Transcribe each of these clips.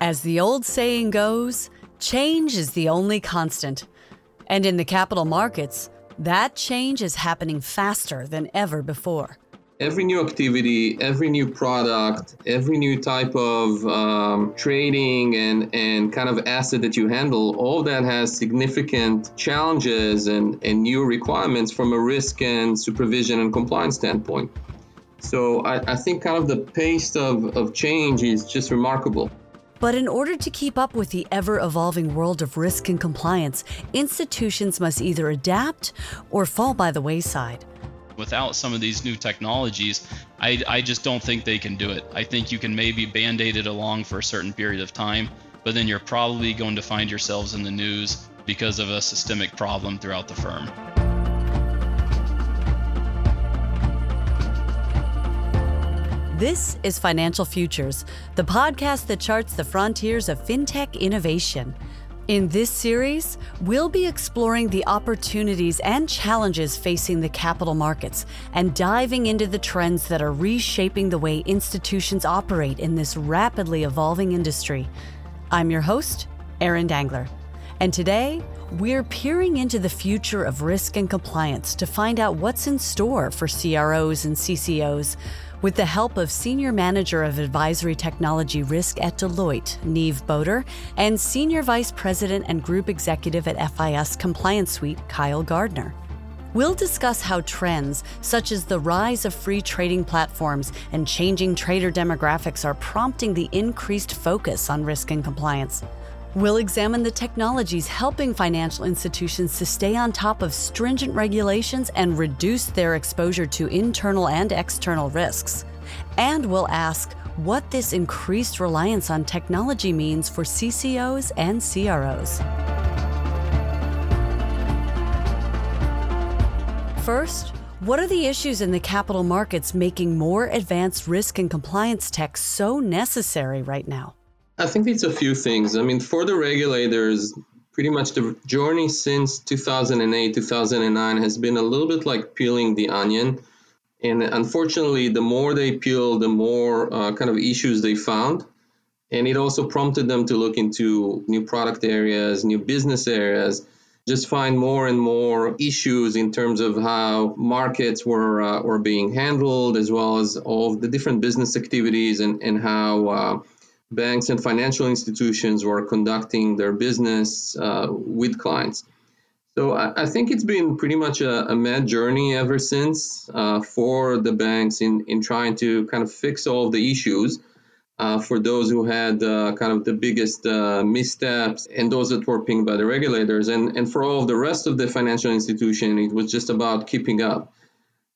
As the old saying goes, change is the only constant. And in the capital markets, that change is happening faster than ever before. Every new activity, every new product, every new type of um, trading and, and kind of asset that you handle, all that has significant challenges and, and new requirements from a risk and supervision and compliance standpoint. So I, I think kind of the pace of, of change is just remarkable. But in order to keep up with the ever evolving world of risk and compliance, institutions must either adapt or fall by the wayside. Without some of these new technologies, I, I just don't think they can do it. I think you can maybe band aid it along for a certain period of time, but then you're probably going to find yourselves in the news because of a systemic problem throughout the firm. This is Financial Futures, the podcast that charts the frontiers of fintech innovation. In this series, we'll be exploring the opportunities and challenges facing the capital markets and diving into the trends that are reshaping the way institutions operate in this rapidly evolving industry. I'm your host, Erin Dangler, and today we're peering into the future of risk and compliance to find out what's in store for CROs and CCOs with the help of Senior Manager of Advisory Technology Risk at Deloitte, Neve Boder, and Senior Vice President and Group Executive at FIS Compliance Suite, Kyle Gardner. We'll discuss how trends such as the rise of free trading platforms and changing trader demographics are prompting the increased focus on risk and compliance. We'll examine the technologies helping financial institutions to stay on top of stringent regulations and reduce their exposure to internal and external risks. And we'll ask what this increased reliance on technology means for CCOs and CROs. First, what are the issues in the capital markets making more advanced risk and compliance tech so necessary right now? I think it's a few things. I mean, for the regulators, pretty much the journey since 2008, 2009 has been a little bit like peeling the onion. And unfortunately, the more they peel, the more uh, kind of issues they found. And it also prompted them to look into new product areas, new business areas, just find more and more issues in terms of how markets were uh, were being handled, as well as all the different business activities and, and how uh, banks and financial institutions were conducting their business uh, with clients. So I, I, think it's been pretty much a, a mad journey ever since uh, for the banks in, in trying to kind of fix all of the issues. Uh, for those who had uh, kind of the biggest uh, missteps and those that were pinged by the regulators. And, and for all of the rest of the financial institution, it was just about keeping up.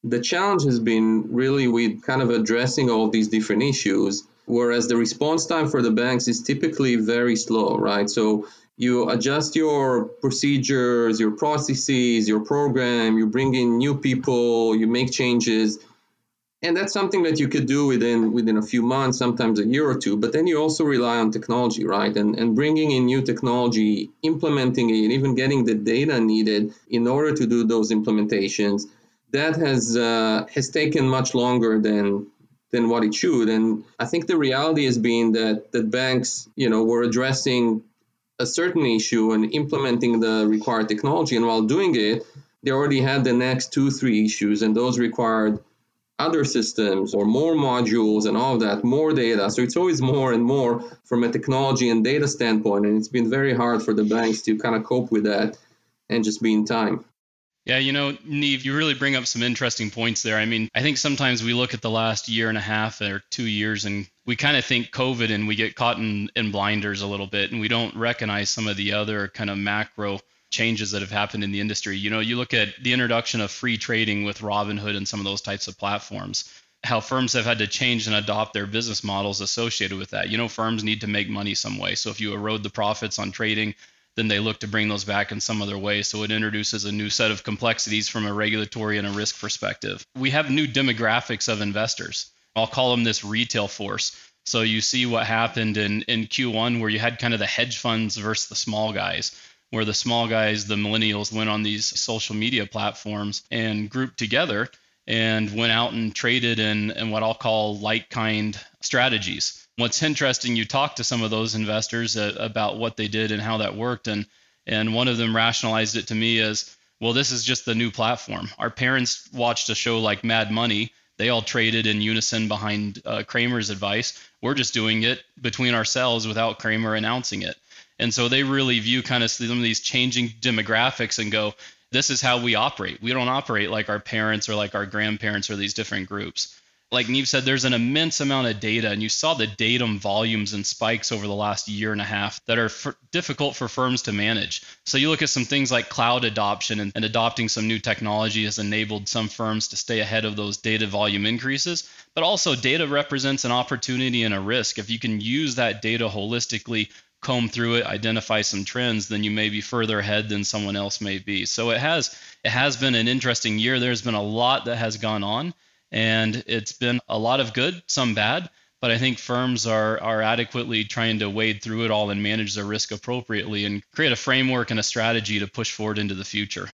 The challenge has been really with kind of addressing all these different issues whereas the response time for the banks is typically very slow, right? So you adjust your procedures, your processes, your program, you bring in new people, you make changes. And that's something that you could do within within a few months, sometimes a year or two. But then you also rely on technology, right? And and bringing in new technology, implementing it, and even getting the data needed in order to do those implementations, that has uh, has taken much longer than than what it should. And I think the reality has been that that banks, you know, were addressing a certain issue and implementing the required technology, and while doing it, they already had the next two, three issues, and those required other systems or more modules and all that, more data. So it's always more and more from a technology and data standpoint, and it's been very hard for the banks to kind of cope with that and just be in time. Yeah, you know, Neve, you really bring up some interesting points there. I mean, I think sometimes we look at the last year and a half or two years and we kind of think COVID and we get caught in, in blinders a little bit and we don't recognize some of the other kind of macro changes that have happened in the industry. You know, you look at the introduction of free trading with Robinhood and some of those types of platforms, how firms have had to change and adopt their business models associated with that. You know, firms need to make money some way. So if you erode the profits on trading, then they look to bring those back in some other way. So it introduces a new set of complexities from a regulatory and a risk perspective. We have new demographics of investors. I'll call them this retail force. So you see what happened in, in Q1 where you had kind of the hedge funds versus the small guys, where the small guys, the millennials, went on these social media platforms and grouped together and went out and traded in, in what I'll call like kind strategies. What's interesting, you talk to some of those investors uh, about what they did and how that worked, and and one of them rationalized it to me as, well, this is just the new platform. Our parents watched a show like Mad Money. They all traded in unison behind uh, Cramer's advice. We're just doing it between ourselves without Cramer announcing it. And so they really view kind of some of these changing demographics and go, this is how we operate. We don't operate like our parents or like our grandparents or these different groups. Like Neve said, there's an immense amount of data, and you saw the datum volumes and spikes over the last year and a half that are f- difficult for firms to manage. So you look at some things like cloud adoption and, and adopting some new technology has enabled some firms to stay ahead of those data volume increases. But also, data represents an opportunity and a risk. If you can use that data holistically comb through it, identify some trends, then you may be further ahead than someone else may be. So it has it has been an interesting year. There's been a lot that has gone on, and it's been a lot of good, some bad. But I think firms are are adequately trying to wade through it all and manage their risk appropriately and create a framework and a strategy to push forward into the future.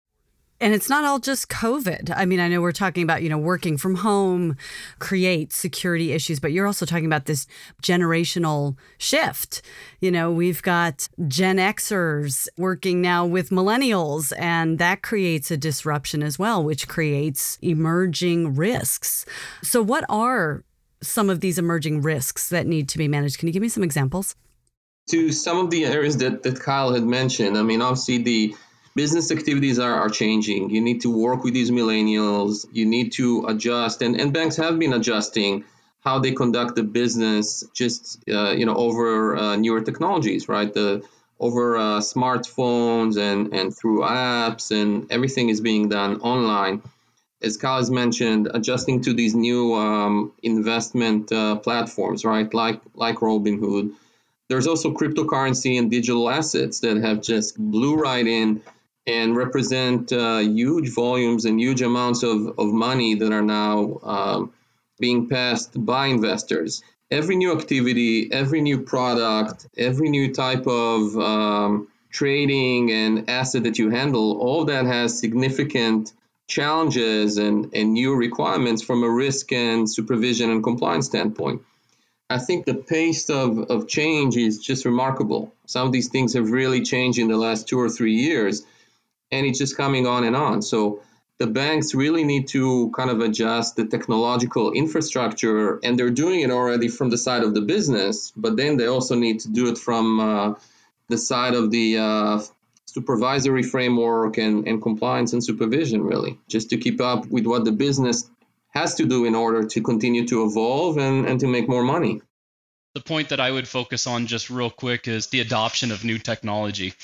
And it's not all just COVID. I mean, I know we're talking about, you know, working from home creates security issues, but you're also talking about this generational shift. You know, we've got Gen Xers working now with millennials, and that creates a disruption as well, which creates emerging risks. So, what are some of these emerging risks that need to be managed? Can you give me some examples? To some of the areas that, that Kyle had mentioned, I mean, obviously the business activities are, are changing. You need to work with these millennials. You need to adjust, and, and banks have been adjusting how they conduct the business just uh, you know over uh, newer technologies, right? The over uh, smartphones and and through apps, and everything is being done online. As Kyle has mentioned, adjusting to these new um, investment uh, platforms, right? Like like Robinhood. There's also cryptocurrency and digital assets that have just blew right in and represent uh, huge volumes and huge amounts of, of money that are now um, being passed by investors. Every new activity, every new product, every new type of um, trading and asset that you handle, all that has significant challenges and, and new requirements from a risk and supervision and compliance standpoint. I think the pace of, of change is just remarkable. Some of these things have really changed in the last two or three years and it's just coming on and on. So the banks really need to kind of adjust the technological infrastructure, and they're doing it already from the side of the business, but then they also need to do it from uh, the side of the uh, supervisory framework and, and compliance and supervision, really, just to keep up with what the business has to do in order to continue to evolve and, and to make more money. The point that I would focus on just real quick is the adoption of new technology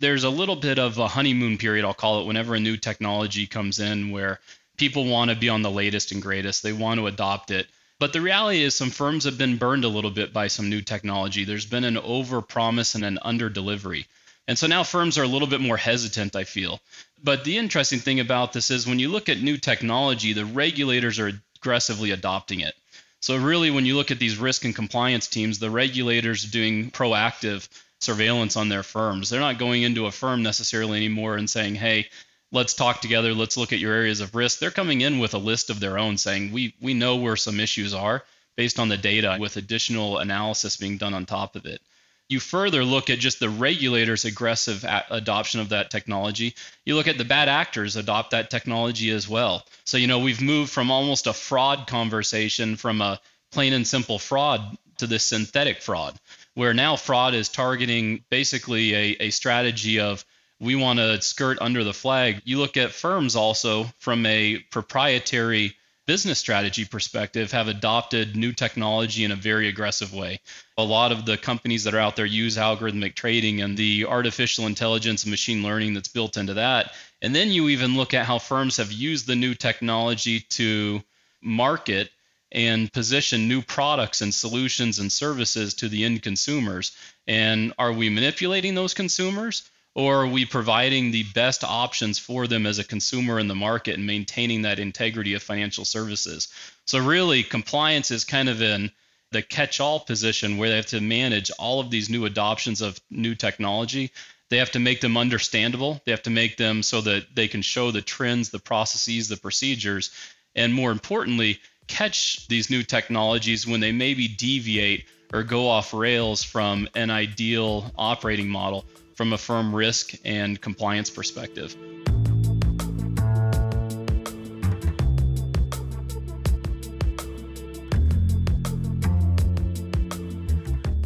there's a little bit of a honeymoon period, I'll call it, whenever a new technology comes in where people want to be on the latest and greatest. They want to adopt it. But the reality is, some firms have been burned a little bit by some new technology. There's been an over promise and an under delivery. And so now firms are a little bit more hesitant, I feel. But the interesting thing about this is when you look at new technology, the regulators are aggressively adopting it. So, really, when you look at these risk and compliance teams, the regulators are doing proactive surveillance on their firms. They're not going into a firm necessarily anymore and saying, hey, let's talk together, let's look at your areas of risk. They're coming in with a list of their own saying, we, we know where some issues are based on the data with additional analysis being done on top of it. You further look at just the regulators' aggressive a- adoption of that technology. You look at the bad actors adopt that technology as well. So, you know, we've moved from almost a fraud conversation from a plain and simple fraud to this synthetic fraud where now fraud is targeting basically a, a strategy of we want to skirt under the flag. You look at firms also from a proprietary business strategy perspective have adopted new technology in a very aggressive way. A lot of the companies that are out there use algorithmic trading and the artificial intelligence and machine learning that's built into that. And then you even look at how firms have used the new technology to market and position new products and solutions and services to the end consumers. And are we manipulating those consumers? Or are we providing the best options for them as a consumer in the market and maintaining that integrity of financial services? So, really, compliance is kind of in the catch all position where they have to manage all of these new adoptions of new technology. They have to make them understandable. They have to make them so that they can show the trends, the processes, the procedures, and more importantly, catch these new technologies when they maybe deviate or go off rails from an ideal operating model from a firm risk and compliance perspective.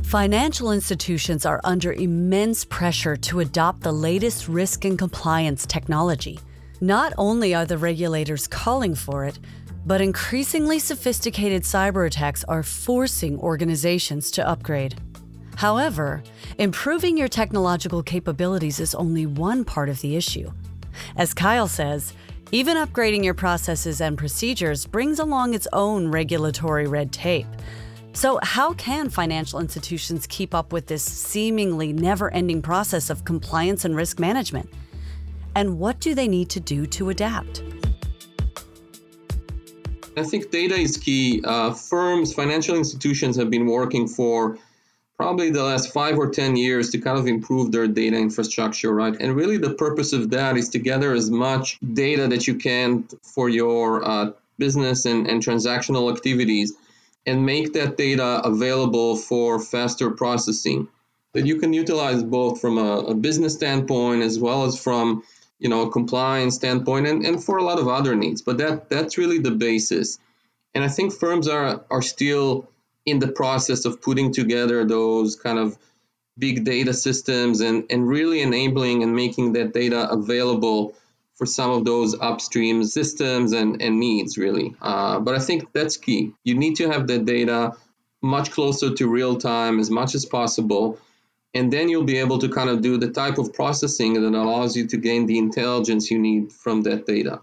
Financial institutions are under immense pressure to adopt the latest risk and compliance technology. Not only are the regulators calling for it, but increasingly sophisticated cyber attacks are forcing organizations to upgrade. However, improving your technological capabilities is only one part of the issue. As Kyle says, even upgrading your processes and procedures brings along its own regulatory red tape. So, how can financial institutions keep up with this seemingly never ending process of compliance and risk management? And what do they need to do to adapt? I think data is key. Uh, firms, financial institutions have been working for probably the last five or 10 years to kind of improve their data infrastructure, right? And really, the purpose of that is to gather as much data that you can for your uh, business and, and transactional activities and make that data available for faster processing that you can utilize both from a, a business standpoint as well as from you know, compliance standpoint and, and for a lot of other needs. But that that's really the basis. And I think firms are are still in the process of putting together those kind of big data systems and, and really enabling and making that data available for some of those upstream systems and, and needs really. Uh, but I think that's key. You need to have that data much closer to real time as much as possible and then you'll be able to kind of do the type of processing that allows you to gain the intelligence you need from that data.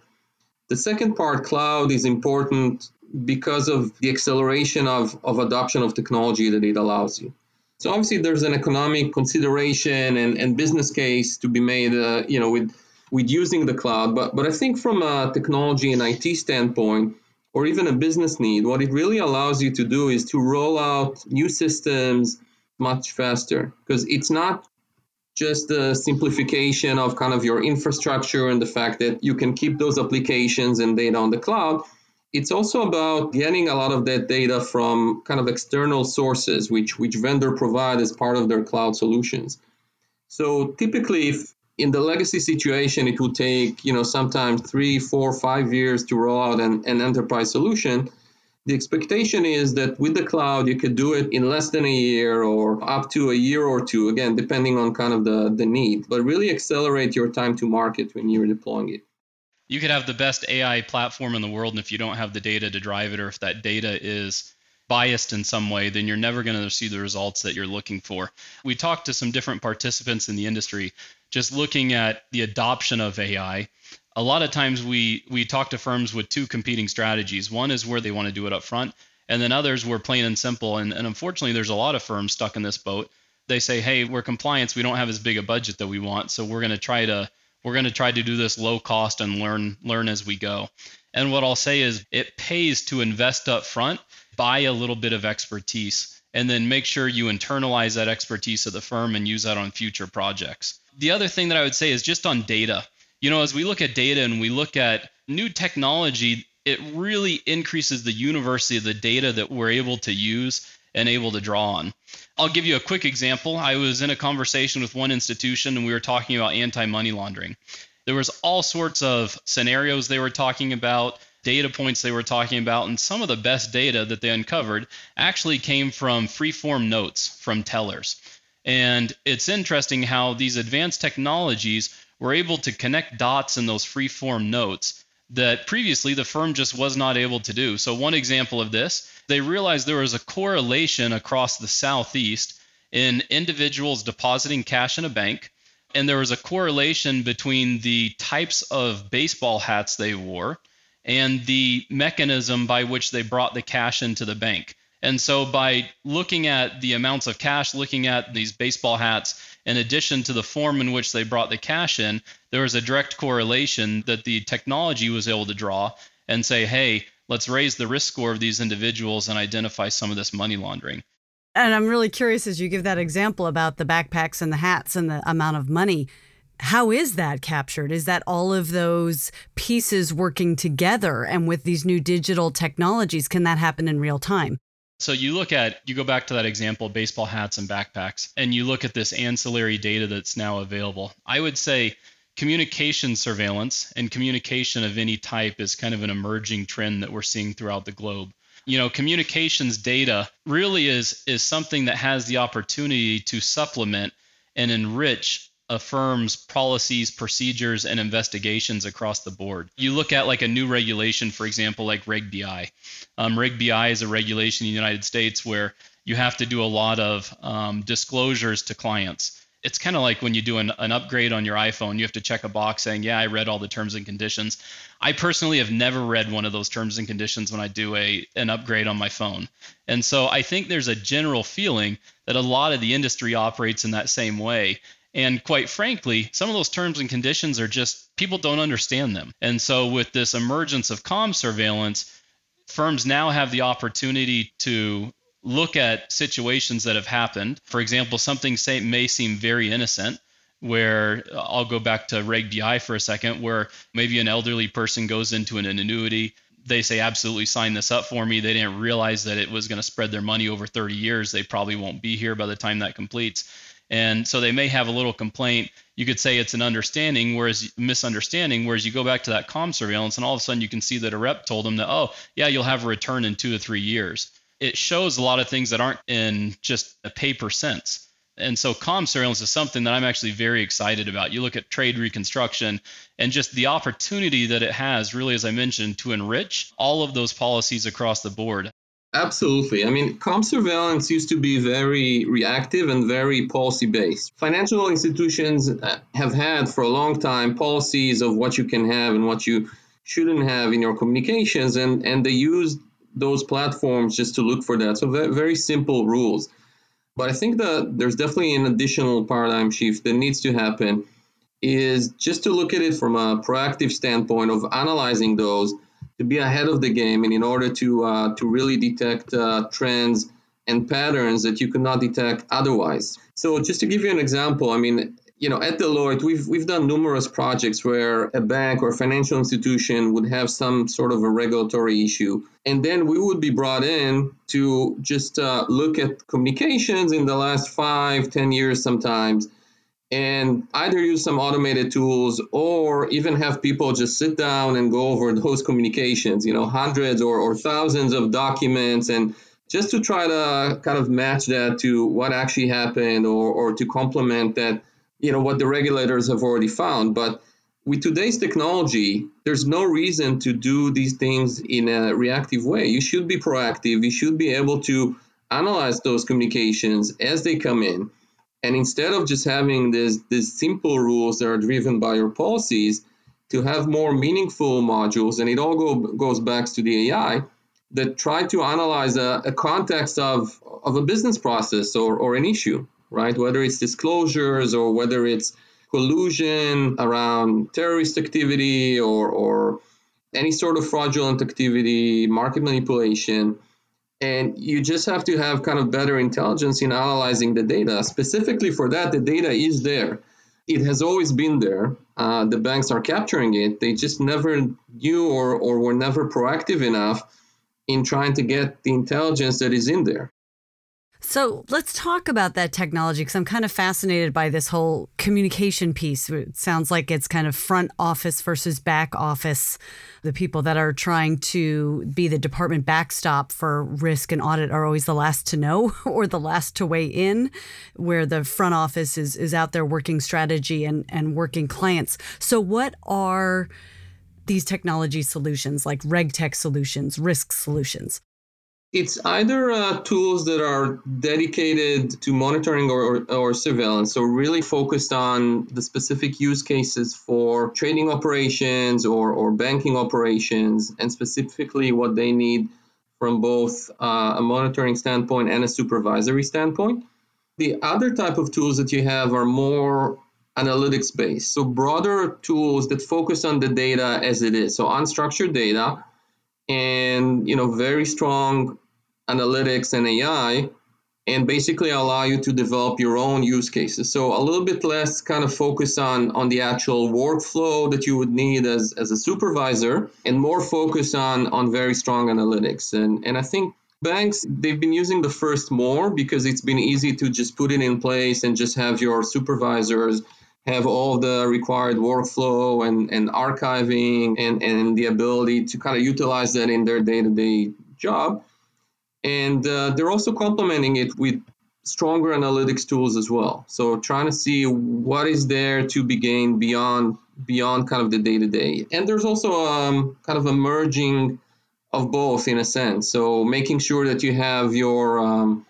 The second part, cloud, is important because of the acceleration of, of adoption of technology that it allows you. So obviously there's an economic consideration and, and business case to be made, uh, you know, with with using the cloud. But but I think from a technology and IT standpoint, or even a business need, what it really allows you to do is to roll out new systems, much faster because it's not just the simplification of kind of your infrastructure and the fact that you can keep those applications and data on the cloud. It's also about getting a lot of that data from kind of external sources, which which vendor provide as part of their cloud solutions. So typically, if in the legacy situation, it would take you know sometimes three, four, five years to roll out an, an enterprise solution the expectation is that with the cloud, you could do it in less than a year or up to a year or two, again, depending on kind of the, the need, but really accelerate your time to market when you're deploying it. You could have the best AI platform in the world, and if you don't have the data to drive it, or if that data is biased in some way, then you're never going to see the results that you're looking for. We talked to some different participants in the industry just looking at the adoption of AI a lot of times we we talk to firms with two competing strategies. One is where they want to do it up front, and then others were plain and simple. And, and unfortunately, there's a lot of firms stuck in this boat. They say, "Hey, we're compliance. We don't have as big a budget that we want, so we're going to try to we're going to try to do this low cost and learn learn as we go." And what I'll say is, it pays to invest up front, buy a little bit of expertise, and then make sure you internalize that expertise of the firm and use that on future projects. The other thing that I would say is just on data you know, as we look at data and we look at new technology, it really increases the university of the data that we're able to use and able to draw on. I'll give you a quick example. I was in a conversation with one institution and we were talking about anti-money laundering. There was all sorts of scenarios they were talking about, data points they were talking about, and some of the best data that they uncovered actually came from free-form notes from tellers. And it's interesting how these advanced technologies were able to connect dots in those free-form notes that previously the firm just was not able to do. So, one example of this, they realized there was a correlation across the Southeast in individuals depositing cash in a bank, and there was a correlation between the types of baseball hats they wore and the mechanism by which they brought the cash into the bank. And so, by looking at the amounts of cash, looking at these baseball hats, in addition to the form in which they brought the cash in, there was a direct correlation that the technology was able to draw and say, hey, let's raise the risk score of these individuals and identify some of this money laundering. And I'm really curious as you give that example about the backpacks and the hats and the amount of money. How is that captured? Is that all of those pieces working together? And with these new digital technologies, can that happen in real time? So you look at, you go back to that example, baseball hats and backpacks, and you look at this ancillary data that's now available. I would say communication surveillance and communication of any type is kind of an emerging trend that we're seeing throughout the globe. You know, communications data really is is something that has the opportunity to supplement and enrich a firm's policies, procedures, and investigations across the board. You look at like a new regulation, for example, like Reg BI. Um, Reg BI is a regulation in the United States where you have to do a lot of um, disclosures to clients. It's kind of like when you do an, an upgrade on your iPhone, you have to check a box saying, Yeah, I read all the terms and conditions. I personally have never read one of those terms and conditions when I do a an upgrade on my phone. And so I think there's a general feeling that a lot of the industry operates in that same way. And quite frankly, some of those terms and conditions are just people don't understand them. And so, with this emergence of com surveillance, firms now have the opportunity to look at situations that have happened. For example, something say, may seem very innocent, where uh, I'll go back to Reg BI for a second, where maybe an elderly person goes into an annuity. They say, absolutely sign this up for me. They didn't realize that it was going to spread their money over 30 years. They probably won't be here by the time that completes. And so they may have a little complaint. You could say it's an understanding, whereas misunderstanding, whereas you go back to that com surveillance and all of a sudden you can see that a rep told them that, oh, yeah, you'll have a return in two to three years. It shows a lot of things that aren't in just a paper sense. And so com surveillance is something that I'm actually very excited about. You look at trade reconstruction and just the opportunity that it has, really, as I mentioned, to enrich all of those policies across the board. Absolutely. I mean, com surveillance used to be very reactive and very policy based. Financial institutions uh, have had for a long time policies of what you can have and what you shouldn't have in your communications, and, and they use those platforms just to look for that. So, very simple rules. But I think that there's definitely an additional paradigm shift that needs to happen is just to look at it from a proactive standpoint of analyzing those to be ahead of the game and in order to uh, to really detect uh, trends and patterns that you could not detect otherwise. So just to give you an example, I mean, you know, at Deloitte, we've we've done numerous projects where a bank or financial institution would have some sort of a regulatory issue, and then we would be brought in to just uh, look at communications in the last five, ten years, sometimes, and either use some automated tools or even have people just sit down and go over those communications, you know, hundreds or, or thousands of documents and just to try to kind of match that to what actually happened or, or to complement that, you know, what the regulators have already found. But with today's technology, there's no reason to do these things in a reactive way. You should be proactive. You should be able to analyze those communications as they come in and instead of just having this, these simple rules that are driven by your policies, to have more meaningful modules, and it all go, goes back to the AI that try to analyze a, a context of, of a business process or, or an issue, right? Whether it's disclosures or whether it's collusion around terrorist activity or, or any sort of fraudulent activity, market manipulation and you just have to have kind of better intelligence in analyzing the data. Specifically for that, the data is there. It has always been there. Uh, the banks are capturing it. They just never knew or, or were never proactive enough in trying to get the intelligence that is in there. So let's talk about that technology because I'm kind of fascinated by this whole communication piece. It sounds like it's kind of front office versus back office. The people that are trying to be the department backstop for risk and audit are always the last to know or the last to weigh in, where the front office is, is out there working strategy and, and working clients. So, what are these technology solutions like RegTech solutions, risk solutions? It's either uh, tools that are dedicated to monitoring or, or, or, surveillance, so really focused on the specific use cases for trading operations or, or banking operations, and specifically what they need from both uh, a monitoring standpoint and a supervisory standpoint. The other type of tools that you have are more analytics based, so broader tools that focus on the data as it is, so unstructured data and you know very strong analytics and AI and basically allow you to develop your own use cases. So a little bit less kind of focus on on the actual workflow that you would need as, as a supervisor and more focus on on very strong analytics. And and I think banks they've been using the first more because it's been easy to just put it in place and just have your supervisors have all the required workflow and, and archiving and, and the ability to kind of utilize that in their day-to-day job and uh, they're also complementing it with stronger analytics tools as well. So trying to see what is there to be gained beyond beyond kind of the day to day. And there's also um, kind of a merging of both in a sense. So making sure that you have your um,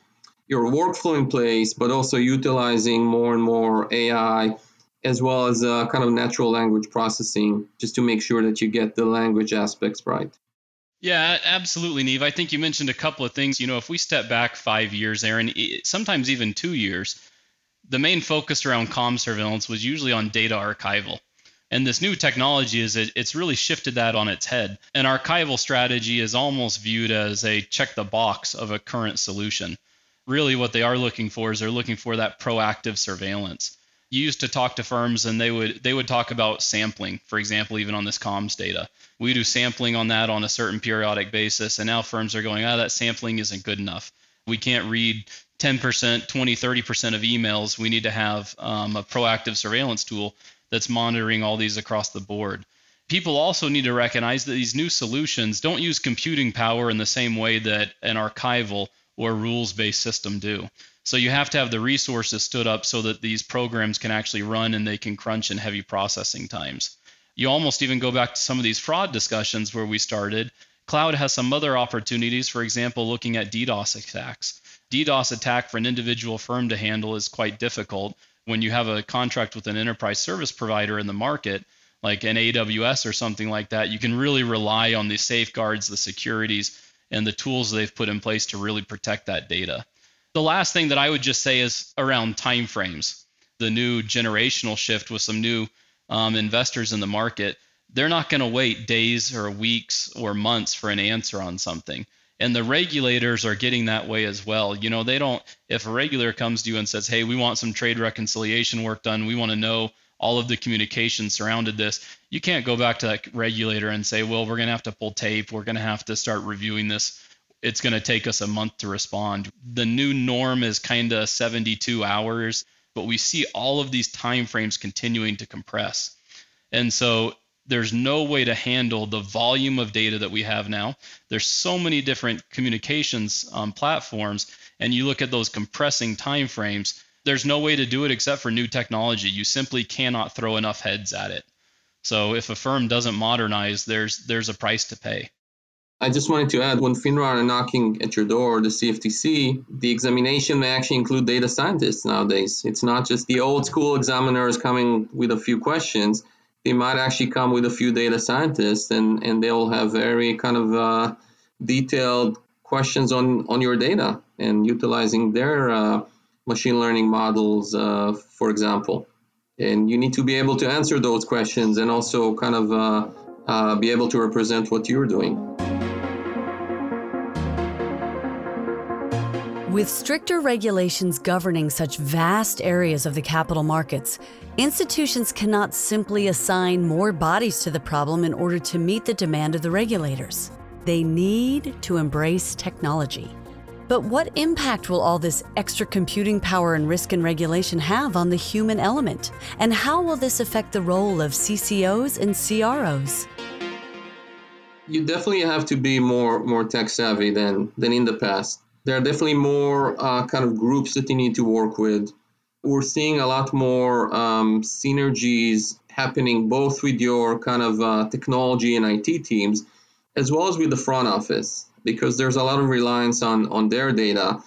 your workflow in place, but also utilizing more and more AI as well as uh, kind of natural language processing, just to make sure that you get the language aspects right. Yeah, absolutely, Neve. I think you mentioned a couple of things. You know, if we step back five years, Erin, sometimes even two years, the main focus around com surveillance was usually on data archival. And this new technology is it, it's really shifted that on its head. An archival strategy is almost viewed as a check the box of a current solution. Really, what they are looking for is they're looking for that proactive surveillance. You used to talk to firms and they would they would talk about sampling, for example, even on this comms data we do sampling on that on a certain periodic basis. And now firms are going, oh, that sampling isn't good enough. We can't read 10%, 20, 30% of emails. We need to have um, a proactive surveillance tool that's monitoring all these across the board. People also need to recognize that these new solutions don't use computing power in the same way that an archival or rules based system do. So you have to have the resources stood up so that these programs can actually run and they can crunch in heavy processing times you almost even go back to some of these fraud discussions where we started. Cloud has some other opportunities, for example, looking at DDoS attacks. DDoS attack for an individual firm to handle is quite difficult. When you have a contract with an enterprise service provider in the market, like an AWS or something like that, you can really rely on the safeguards, the securities, and the tools they've put in place to really protect that data. The last thing that I would just say is around timeframes. The new generational shift with some new um, investors in the market, they're not going to wait days or weeks or months for an answer on something. And the regulators are getting that way as well. You know, they don't, if a regulator comes to you and says, hey, we want some trade reconciliation work done, we want to know all of the communication surrounded this, you can't go back to that regulator and say, well, we're going to have to pull tape, we're going to have to start reviewing this. It's going to take us a month to respond. The new norm is kind of 72 hours but we see all of these time frames continuing to compress. And so there's no way to handle the volume of data that we have now. There's so many different communications um, platforms, and you look at those compressing time frames. There's no way to do it except for new technology. You simply cannot throw enough heads at it. So if a firm doesn't modernize, there's there's a price to pay. I just wanted to add when FINRA are knocking at your door, the CFTC, the examination may actually include data scientists nowadays. It's not just the old school examiners coming with a few questions. They might actually come with a few data scientists and, and they'll have very kind of uh, detailed questions on, on your data and utilizing their uh, machine learning models, uh, for example. And you need to be able to answer those questions and also kind of uh, uh, be able to represent what you're doing. With stricter regulations governing such vast areas of the capital markets, institutions cannot simply assign more bodies to the problem in order to meet the demand of the regulators. They need to embrace technology. But what impact will all this extra computing power and risk and regulation have on the human element? And how will this affect the role of CCOs and CROs? You definitely have to be more more tech savvy than than in the past there are definitely more uh, kind of groups that you need to work with. We're seeing a lot more um, synergies happening both with your kind of uh, technology and IT teams, as well as with the front office, because there's a lot of reliance on on their data,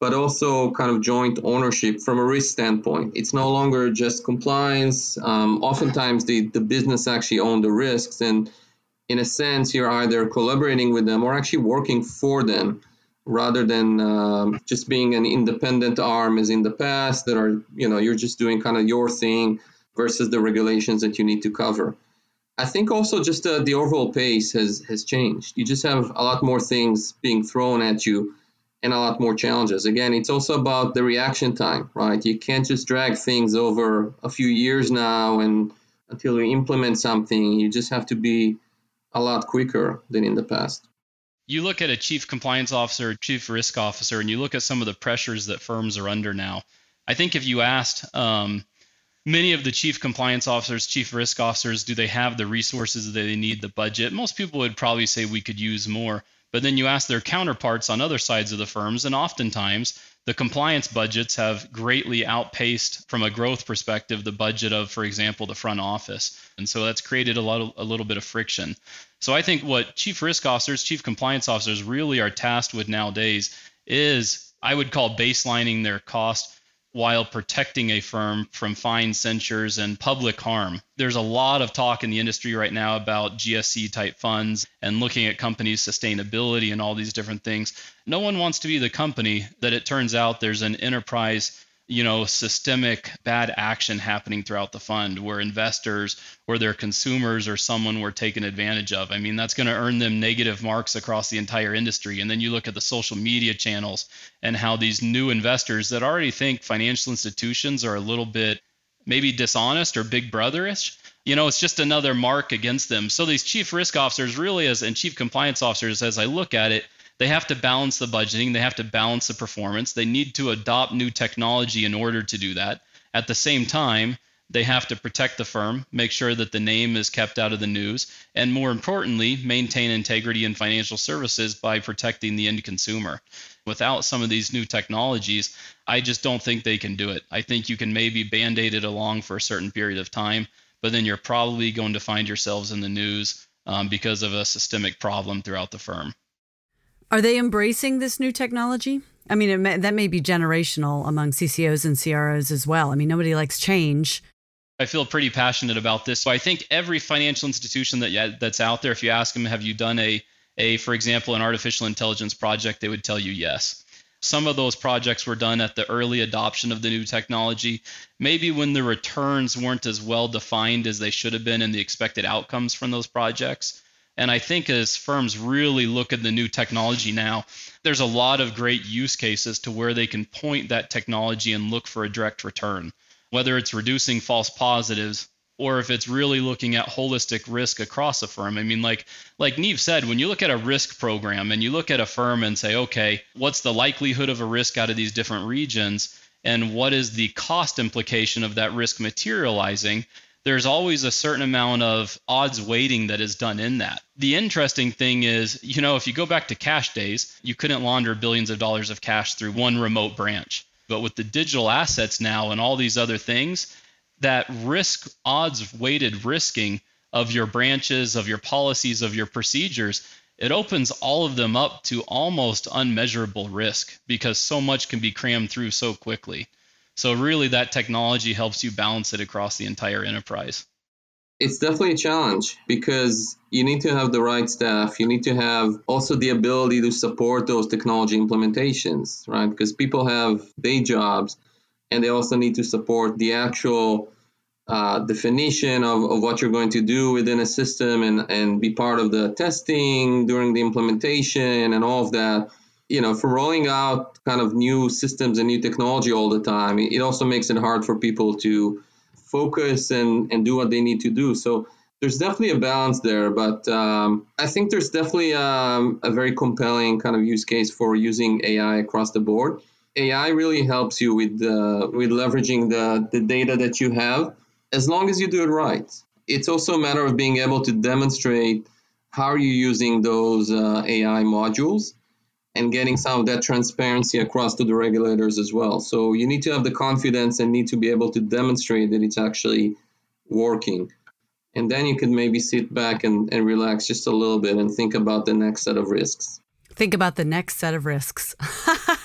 but also kind of joint ownership from a risk standpoint. It's no longer just compliance. Um, oftentimes, the the business actually owns the risks, and in a sense, you're either collaborating with them or actually working for them rather than um, just being an independent arm as in the past that are you know you're just doing kind of your thing versus the regulations that you need to cover i think also just uh, the overall pace has has changed you just have a lot more things being thrown at you and a lot more challenges. Again, it's also about the reaction time, right? You can't just drag things over a few years now and until you implement something, you just have to be a lot quicker than in the past. You look at a chief compliance officer, chief risk officer, and you look at some of the pressures that firms are under now. I think if you asked um, many of the chief compliance officers, chief risk officers, do they have the resources that they need, the budget? Most people would probably say we could use more. But then you ask their counterparts on other sides of the firms, and oftentimes the compliance budgets have greatly outpaced, from a growth perspective, the budget of, for example, the front office. And so that's created a, lot of, a little bit of friction. So I think what chief risk officers, chief compliance officers really are tasked with nowadays is I would call baselining their cost while protecting a firm from fine censures and public harm. There's a lot of talk in the industry right now about GSC type funds and looking at companies' sustainability and all these different things. No one wants to be the company that it turns out there's an enterprise you know, systemic bad action happening throughout the fund where investors or their consumers or someone were taken advantage of. I mean, that's going to earn them negative marks across the entire industry. And then you look at the social media channels and how these new investors that already think financial institutions are a little bit maybe dishonest or big brotherish, you know, it's just another mark against them. So these chief risk officers really as and chief compliance officers as I look at it, they have to balance the budgeting, they have to balance the performance, they need to adopt new technology in order to do that. At the same time, they have to protect the firm, make sure that the name is kept out of the news, and more importantly, maintain integrity in financial services by protecting the end consumer. Without some of these new technologies, I just don't think they can do it. I think you can maybe band aid it along for a certain period of time, but then you're probably going to find yourselves in the news um, because of a systemic problem throughout the firm. Are they embracing this new technology? I mean, may, that may be generational among CCOs and CROs as well. I mean, nobody likes change. I feel pretty passionate about this. So I think every financial institution that that's out there, if you ask them, have you done a, a, for example, an artificial intelligence project, they would tell you yes. Some of those projects were done at the early adoption of the new technology, maybe when the returns weren't as well defined as they should have been and the expected outcomes from those projects. And I think as firms really look at the new technology now, there's a lot of great use cases to where they can point that technology and look for a direct return, whether it's reducing false positives or if it's really looking at holistic risk across a firm. I mean, like like Niamh said, when you look at a risk program and you look at a firm and say, okay, what's the likelihood of a risk out of these different regions? And what is the cost implication of that risk materializing? there's always a certain amount of odds weighting that is done in that. The interesting thing is, you know, if you go back to cash days, you couldn't launder billions of dollars of cash through one remote branch. But with the digital assets now and all these other things, that risk odds weighted risking of your branches, of your policies, of your procedures, it opens all of them up to almost unmeasurable risk because so much can be crammed through so quickly. So really that technology helps you balance it across the entire enterprise. It's definitely a challenge because you need to have the right staff. You need to have also the ability to support those technology implementations, right? Because people have day jobs and they also need to support the actual uh, definition of, of what you're going to do within a system and, and be part of the testing during the implementation and all of that you know, for rolling out kind of new systems and new technology all the time, it also makes it hard for people to focus and, and do what they need to do. So there's definitely a balance there, but um, I think there's definitely um, a very compelling kind of use case for using AI across the board. AI really helps you with uh, with leveraging the, the data that you have, as long as you do it right. It's also a matter of being able to demonstrate how are you using those uh, AI modules and getting some of that transparency across to the regulators as well. So you need to have the confidence and need to be able to demonstrate that it's actually working. And then you can maybe sit back and, and relax just a little bit and think about the next set of risks. Think about the next set of risks.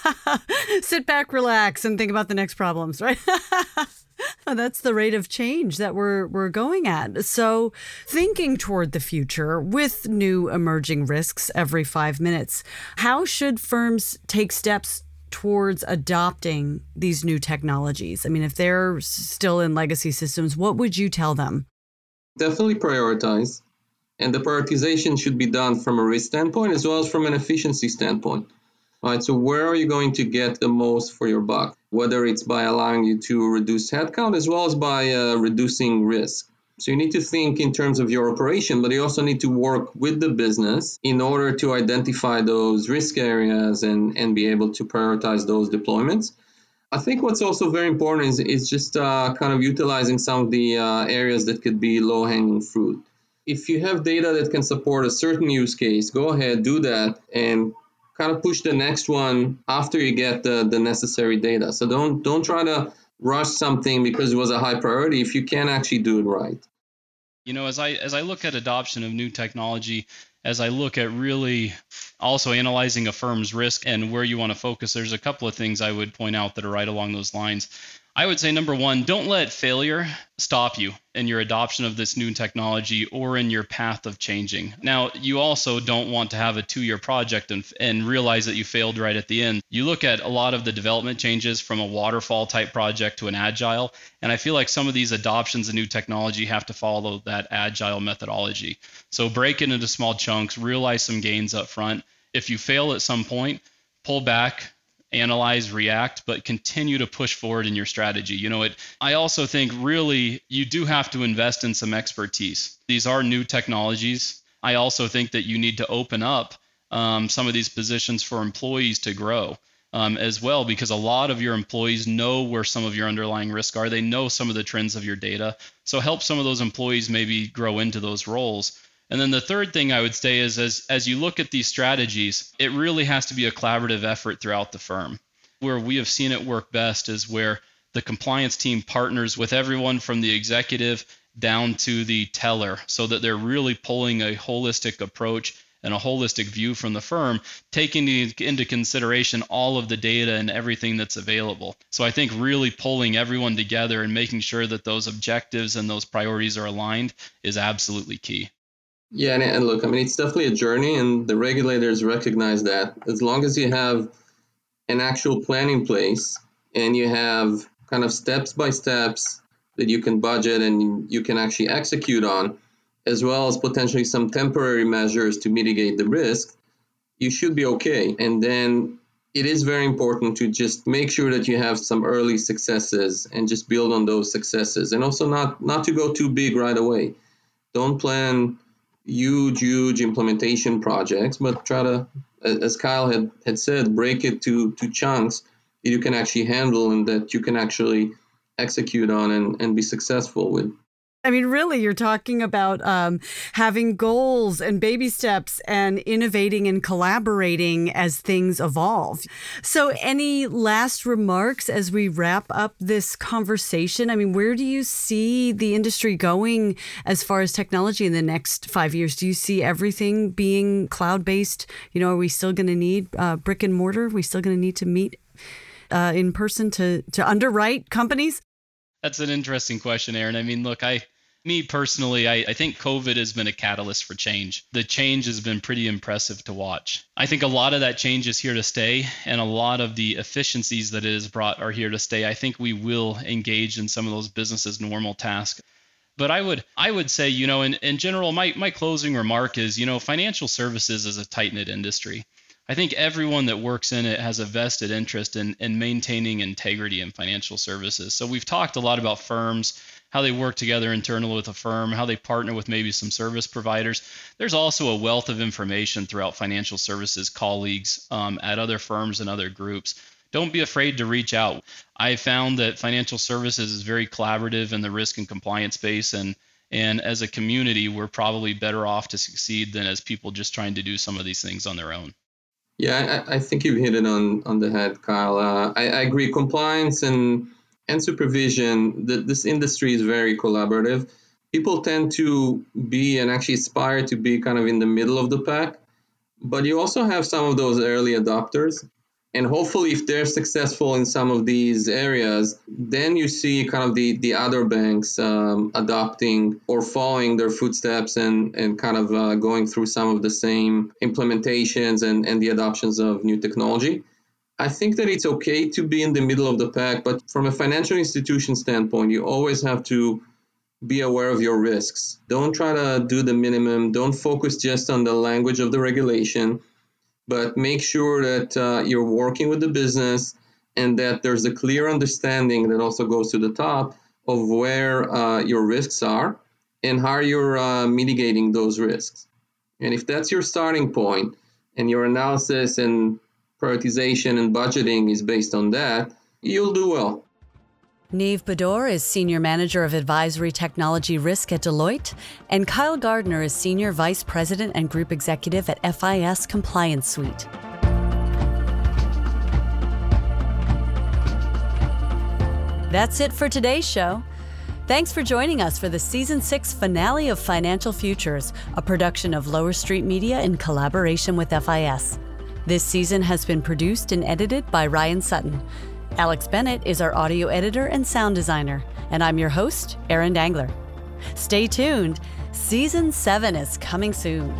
sit back, relax, and think about the next problems, right? Uh, that's the rate of change that we're we're going at. So, thinking toward the future with new emerging risks every 5 minutes, how should firms take steps towards adopting these new technologies? I mean, if they're still in legacy systems, what would you tell them? Definitely prioritize. And the prioritization should be done from a risk standpoint as well as from an efficiency standpoint. Right. So where are you going to get the most for your buck? Whether it's by allowing you to reduce headcount as well as by uh, reducing risk. So you need to think in terms of your operation, but you also need to work with the business in order to identify those risk areas and, and be able to prioritize those deployments. I think what's also very important is, is just uh, kind of utilizing some of the uh, areas that could be low hanging fruit. If you have data that can support a certain use case, go ahead, do that, and kind of push the next one after you get the, the necessary data. So don't don't try to rush something because it was a high priority if you can actually do it right. You know, as I as I look at adoption of new technology, as I look at really also analyzing a firm's risk and where you want to focus, there's a couple of things I would point out that are right along those lines. I would say number one, don't let failure stop you in your adoption of this new technology or in your path of changing. Now, you also don't want to have a two year project and, and realize that you failed right at the end. You look at a lot of the development changes from a waterfall type project to an agile, and I feel like some of these adoptions of new technology have to follow that agile methodology. So break it into small chunks, realize some gains up front. If you fail at some point, pull back, analyze, react, but continue to push forward in your strategy. You know, it I also think really you do have to invest in some expertise. These are new technologies. I also think that you need to open up um, some of these positions for employees to grow. Um, as well, because a lot of your employees know where some of your underlying risks are. They know some of the trends of your data. So help some of those employees maybe grow into those roles. And then the third thing I would say is as, as you look at these strategies, it really has to be a collaborative effort throughout the firm. Where we have seen it work best is where the compliance team partners with everyone from the executive down to the teller so that they're really pulling a holistic approach and a holistic view from the firm, taking into consideration all of the data and everything that's available. So I think really pulling everyone together and making sure that those objectives and those priorities are aligned is absolutely key. Yeah, and, and look, I mean, it's definitely a journey, and the regulators recognize that. As long as you have an actual plan in place and you have kind of steps by steps that you can budget and you can actually execute on, as well as potentially some temporary measures to mitigate the risk, you should be okay. And then it is very important to just make sure that you have some early successes and just build on those successes and also not not to go too big right away. Don't plan huge, huge implementation projects, but try to, as Kyle had, had said, break it to, to chunks that you can actually handle and that you can actually execute on and, and be successful with. I mean, really, you're talking about um, having goals and baby steps and innovating and collaborating as things evolve. So, any last remarks as we wrap up this conversation? I mean, where do you see the industry going as far as technology in the next five years? Do you see everything being cloud based? You know, are we still going to need uh, brick and mortar? Are we still going to need to meet uh, in person to to underwrite companies? That's an interesting question, Erin. I mean, look, I me personally, I, I, think COVID has been a catalyst for change. The change has been pretty impressive to watch. I think a lot of that change is here to stay, and a lot of the efficiencies that it has brought are here to stay. I think we will engage in some of those businesses' normal tasks. But I would I would say, you know, in, in general, my, my closing remark is, you know, financial services is a tight knit industry. I think everyone that works in it has a vested interest in, in maintaining integrity in financial services. So we've talked a lot about firms how they work together internally with a firm, how they partner with maybe some service providers. There's also a wealth of information throughout financial services colleagues um, at other firms and other groups. Don't be afraid to reach out. I found that financial services is very collaborative in the risk and compliance space, and and as a community, we're probably better off to succeed than as people just trying to do some of these things on their own. Yeah, I, I think you've hit it on on the head, Kyle. Uh, I, I agree. Compliance and and supervision, the, this industry is very collaborative. People tend to be and actually aspire to be kind of in the middle of the pack, but you also have some of those early adopters. And hopefully, if they're successful in some of these areas, then you see kind of the, the other banks um, adopting or following their footsteps and, and kind of uh, going through some of the same implementations and, and the adoptions of new technology. I think that it's okay to be in the middle of the pack, but from a financial institution standpoint, you always have to be aware of your risks. Don't try to do the minimum. Don't focus just on the language of the regulation, but make sure that uh, you're working with the business and that there's a clear understanding that also goes to the top of where uh, your risks are and how you're uh, mitigating those risks. And if that's your starting point and your analysis and prioritization and budgeting is based on that, you'll do well. Niv Bedor is Senior Manager of Advisory Technology Risk at Deloitte, and Kyle Gardner is Senior Vice President and Group Executive at FIS Compliance Suite. That's it for today's show. Thanks for joining us for the season six finale of Financial Futures, a production of Lower Street Media in collaboration with FIS. This season has been produced and edited by Ryan Sutton. Alex Bennett is our audio editor and sound designer, and I'm your host, Erin Dangler. Stay tuned. Season 7 is coming soon.